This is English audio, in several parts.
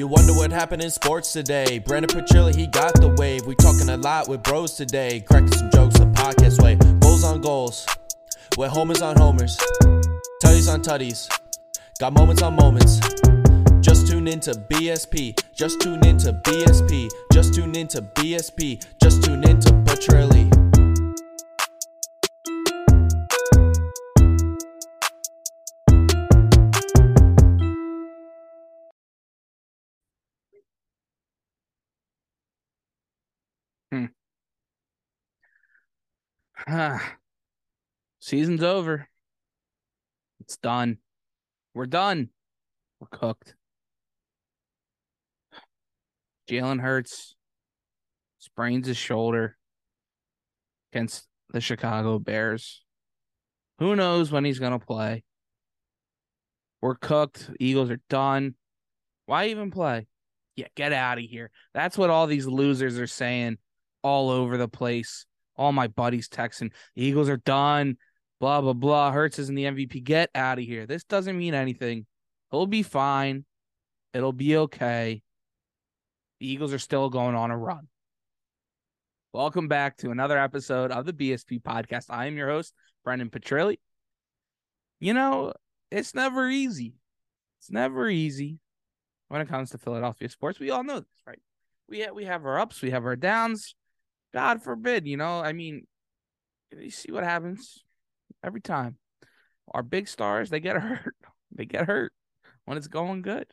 you wonder what happened in sports today, Brendan Petrilli, he got the wave. We talking a lot with bros today, cracking some jokes the podcast way. Goals on goals, with homers on homers, tutties on tutties, got moments on moments. Just tune into BSP, just tune into BSP, just tune into BSP, just tune into Petrilli. Ah, season's over. It's done. We're done. We're cooked. Jalen Hurts sprains his shoulder against the Chicago Bears. Who knows when he's going to play? We're cooked. Eagles are done. Why even play? Yeah, get out of here. That's what all these losers are saying all over the place. All my buddies texting, the Eagles are done. Blah, blah, blah. Hurts isn't the MVP. Get out of here. This doesn't mean anything. He'll be fine. It'll be okay. The Eagles are still going on a run. Welcome back to another episode of the BSP podcast. I am your host, Brendan Petrilli. You know, it's never easy. It's never easy when it comes to Philadelphia sports. We all know this, right? We have, we have our ups, we have our downs. God forbid, you know. I mean, you see what happens every time. Our big stars, they get hurt. They get hurt when it's going good.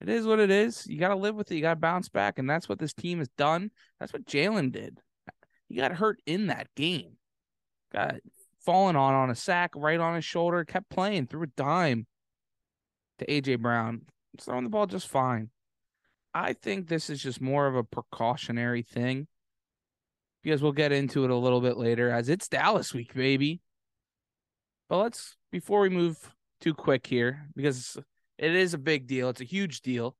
It is what it is. You got to live with it. You got to bounce back. And that's what this team has done. That's what Jalen did. He got hurt in that game. Got fallen on on a sack right on his shoulder, kept playing, threw a dime to AJ Brown, throwing the ball just fine. I think this is just more of a precautionary thing because we'll get into it a little bit later as it's Dallas week, baby. But let's before we move too quick here, because it is a big deal. It's a huge deal.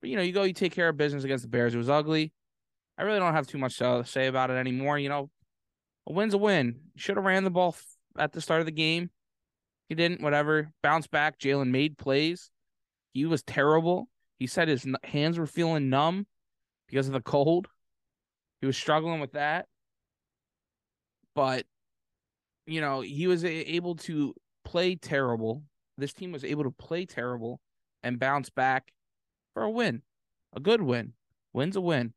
But you know, you go, you take care of business against the Bears. It was ugly. I really don't have too much to say about it anymore. You know, a win's a win. Should have ran the ball at the start of the game. He didn't. Whatever. Bounce back. Jalen made plays. He was terrible. He said his hands were feeling numb because of the cold. He was struggling with that. But, you know, he was able to play terrible. This team was able to play terrible and bounce back for a win, a good win. Win's a win.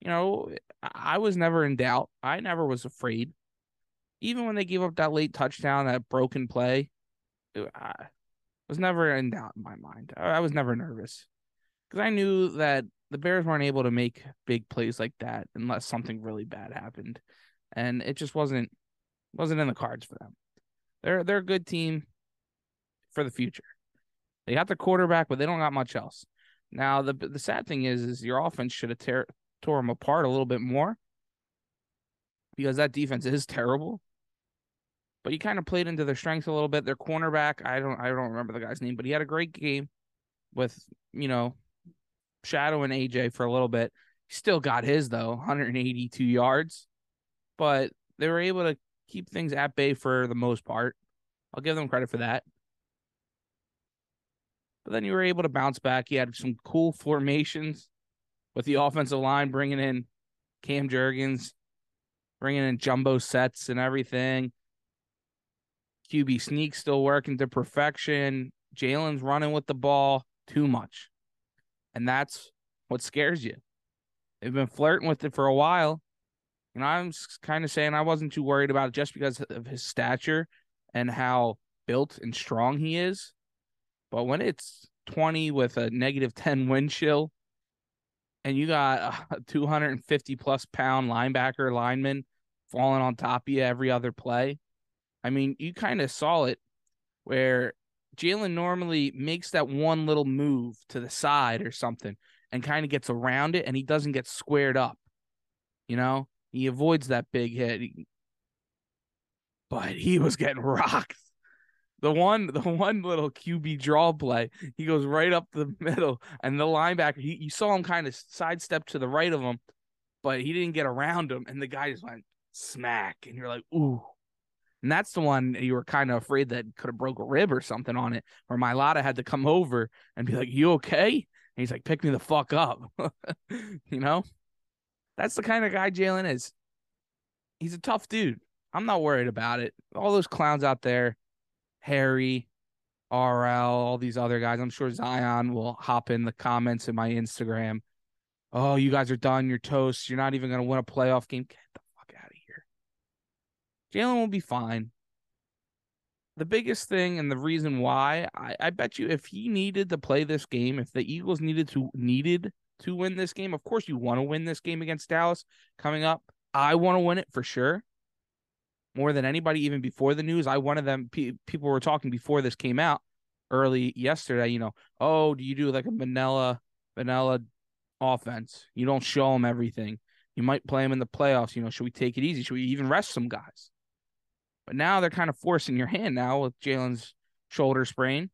You know, I was never in doubt. I never was afraid. Even when they gave up that late touchdown, that broken play, I was never in doubt in my mind. I was never nervous because I knew that the Bears weren't able to make big plays like that unless something really bad happened, and it just wasn't wasn't in the cards for them. They're they're a good team for the future. They got their quarterback, but they don't got much else. Now the the sad thing is, is your offense should have tear, tore them apart a little bit more because that defense is terrible. But you kind of played into their strengths a little bit. Their cornerback, I don't I don't remember the guy's name, but he had a great game with you know shadowing AJ for a little bit. Still got his though, 182 yards, but they were able to keep things at bay for the most part. I'll give them credit for that. But then you were able to bounce back. You had some cool formations with the offensive line bringing in Cam Jurgens, bringing in jumbo sets and everything. QB sneak still working to perfection. Jalen's running with the ball too much. And that's what scares you. They've been flirting with it for a while. And I'm kind of saying I wasn't too worried about it just because of his stature and how built and strong he is. But when it's 20 with a negative 10 wind chill and you got a 250 plus pound linebacker lineman falling on top of you every other play, I mean, you kind of saw it where Jalen normally makes that one little move to the side or something and kind of gets around it and he doesn't get squared up. You know, he avoids that big hit. But he was getting rocked. The one, the one little QB draw play, he goes right up the middle, and the linebacker, he, you saw him kind of sidestep to the right of him, but he didn't get around him, and the guy just went smack, and you're like, ooh, And that's the one you were kind of afraid that could have broke a rib or something on it, where Mailata had to come over and be like, You okay? And he's like, Pick me the fuck up. you know? That's the kind of guy Jalen is. He's a tough dude. I'm not worried about it. All those clowns out there, Harry, RL, all these other guys. I'm sure Zion will hop in the comments in my Instagram. Oh, you guys are done. You're toast. You're not even going to win a playoff game. Get the fuck out of here. Jalen will be fine. The biggest thing and the reason why I, I bet you if he needed to play this game, if the Eagles needed to needed to win this game, of course you want to win this game against Dallas coming up. I want to win it for sure more than anybody, even before the news. I wanted them. Pe- people were talking before this came out early yesterday. You know, oh, do you do like a vanilla vanilla offense? You don't show them everything. You might play them in the playoffs. You know, should we take it easy? Should we even rest some guys? But now they're kind of forcing your hand now with Jalen's shoulder sprain.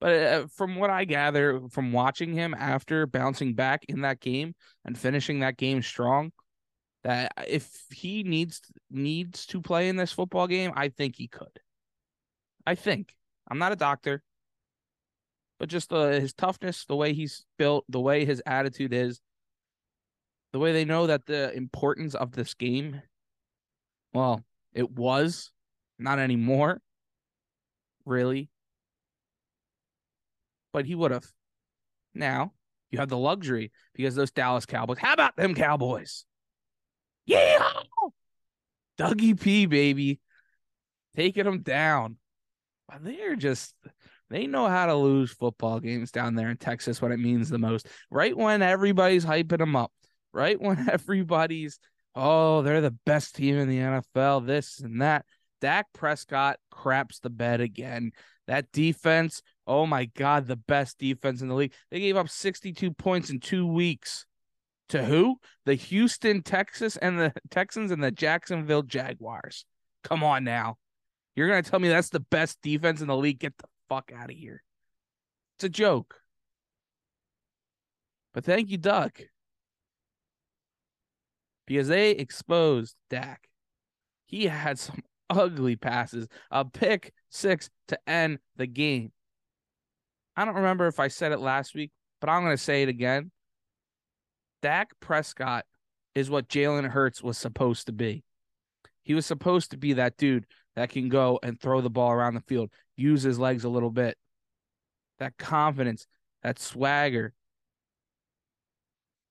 But uh, from what I gather from watching him after bouncing back in that game and finishing that game strong, that if he needs needs to play in this football game, I think he could. I think. I'm not a doctor, but just the, his toughness, the way he's built, the way his attitude is, the way they know that the importance of this game, well, it was not anymore, really. But he would have. Now you have the luxury because those Dallas Cowboys. How about them Cowboys? Yeah. Dougie P, baby. Taking them down. But they're just, they know how to lose football games down there in Texas when it means the most. Right when everybody's hyping them up, right when everybody's, oh, they're the best team in the NFL, this and that. Dak Prescott craps the bed again. That defense, oh my God, the best defense in the league. They gave up 62 points in two weeks to who? The Houston Texas and the Texans and the Jacksonville Jaguars. Come on now. You're going to tell me that's the best defense in the league? Get the fuck out of here. It's a joke. But thank you, Duck. Because they exposed Dak. He had some ugly passes, a pick six to end the game. I don't remember if I said it last week, but I'm going to say it again. Dak Prescott is what Jalen Hurts was supposed to be. He was supposed to be that dude that can go and throw the ball around the field, use his legs a little bit. That confidence, that swagger.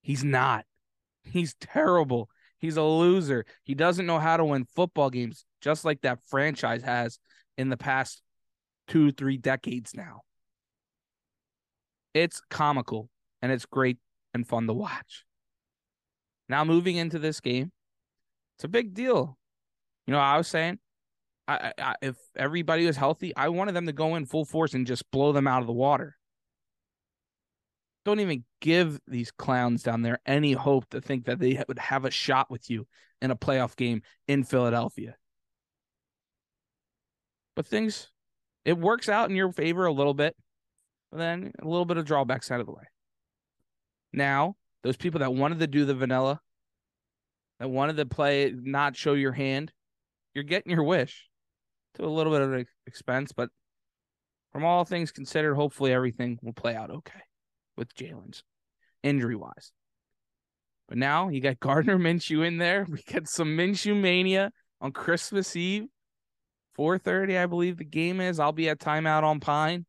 He's not. He's terrible. He's a loser. He doesn't know how to win football games, just like that franchise has in the past two, three decades now. It's comical and it's great and fun to watch. Now moving into this game, it's a big deal. You know, I was saying, I, I, if everybody was healthy, I wanted them to go in full force and just blow them out of the water. Don't even give these clowns down there any hope to think that they would have a shot with you in a playoff game in Philadelphia. But things, it works out in your favor a little bit, but then a little bit of drawbacks out of the way. Now, those people that wanted to do the vanilla, that wanted to play, not show your hand, you're getting your wish to a little bit of an expense, but from all things considered, hopefully everything will play out okay with Jalen's injury wise. But now you got Gardner Minshew in there. We get some Minshew mania on Christmas Eve, 4:30, I believe the game is. I'll be at timeout on Pine.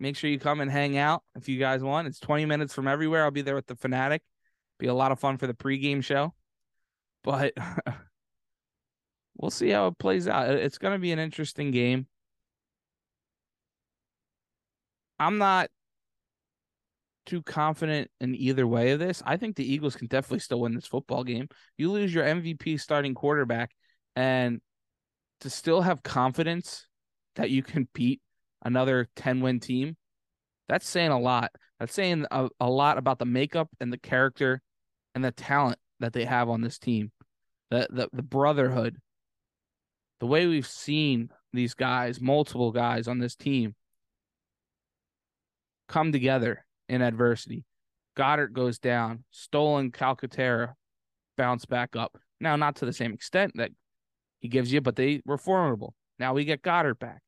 Make sure you come and hang out if you guys want. It's 20 minutes from everywhere. I'll be there with the Fanatic. Be a lot of fun for the pregame show. But we'll see how it plays out. It's going to be an interesting game. I'm not too confident in either way of this. I think the Eagles can definitely still win this football game. You lose your MVP starting quarterback and to still have confidence that you can beat another 10 win team, that's saying a lot. That's saying a, a lot about the makeup and the character and the talent that they have on this team. The, the the brotherhood. The way we've seen these guys, multiple guys on this team come together in adversity. Goedert goes down, stolen Calcaterra bounce back up. Now, not to the same extent that he gives you, but they were formidable. Now we get Goedert back.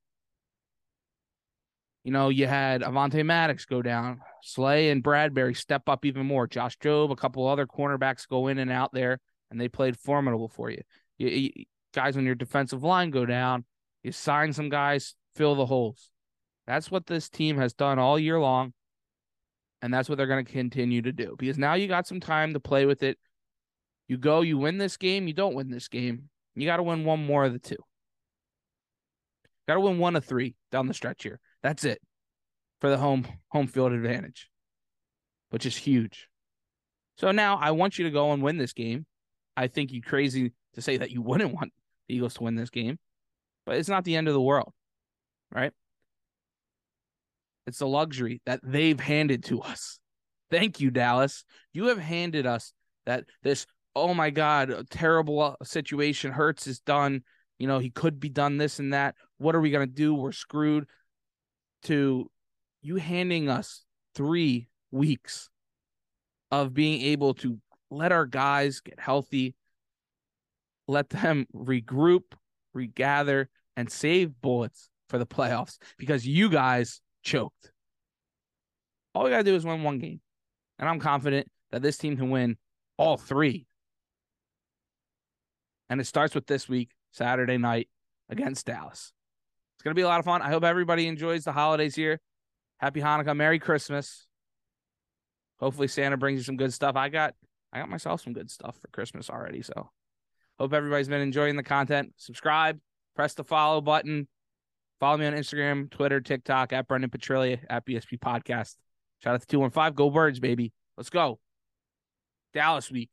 You know, you had Avonte Maddox go down, Slay and Bradberry step up even more. Josh Jobe, a couple other cornerbacks go in and out there, and they played formidable for you. you, you guys on your defensive line go down. You sign some guys, fill the holes. That's what this team has done all year long. And that's what they're going to continue to do because now you got some time to play with it. You go, you win this game, you don't win this game. You got to win one more of the two. Got to win one of three down the stretch here. That's it for the home home field advantage, which is huge. So now I want you to go and win this game. I think you crazy to say that you wouldn't want the Eagles to win this game, but it's not the end of the world, right? It's a luxury that they've handed to us. Thank you, Dallas. You have handed us that this, oh my God, terrible uh, situation. Hurts is done. You know, he could be done this and that. What are we going to do? We're screwed. To you handing us three weeks of being able to let our guys get healthy, let them regroup, regather, and save bullets for the playoffs because you guys choked. All we got to do is win one game. And I'm confident that this team can win all three. And it starts with this week, Saturday night against Dallas. It's going to be a lot of fun. I hope everybody enjoys the holidays here. Happy Hanukkah, Merry Christmas. Hopefully Santa brings you some good stuff. I got I got myself some good stuff for Christmas already, so hope everybody's been enjoying the content. Subscribe, press the follow button. Follow me on Instagram, Twitter, TikTok at Brendan Petrilli at BSP Podcast. Shout out to 215. Go Birds, baby. Let's go. Dallas week.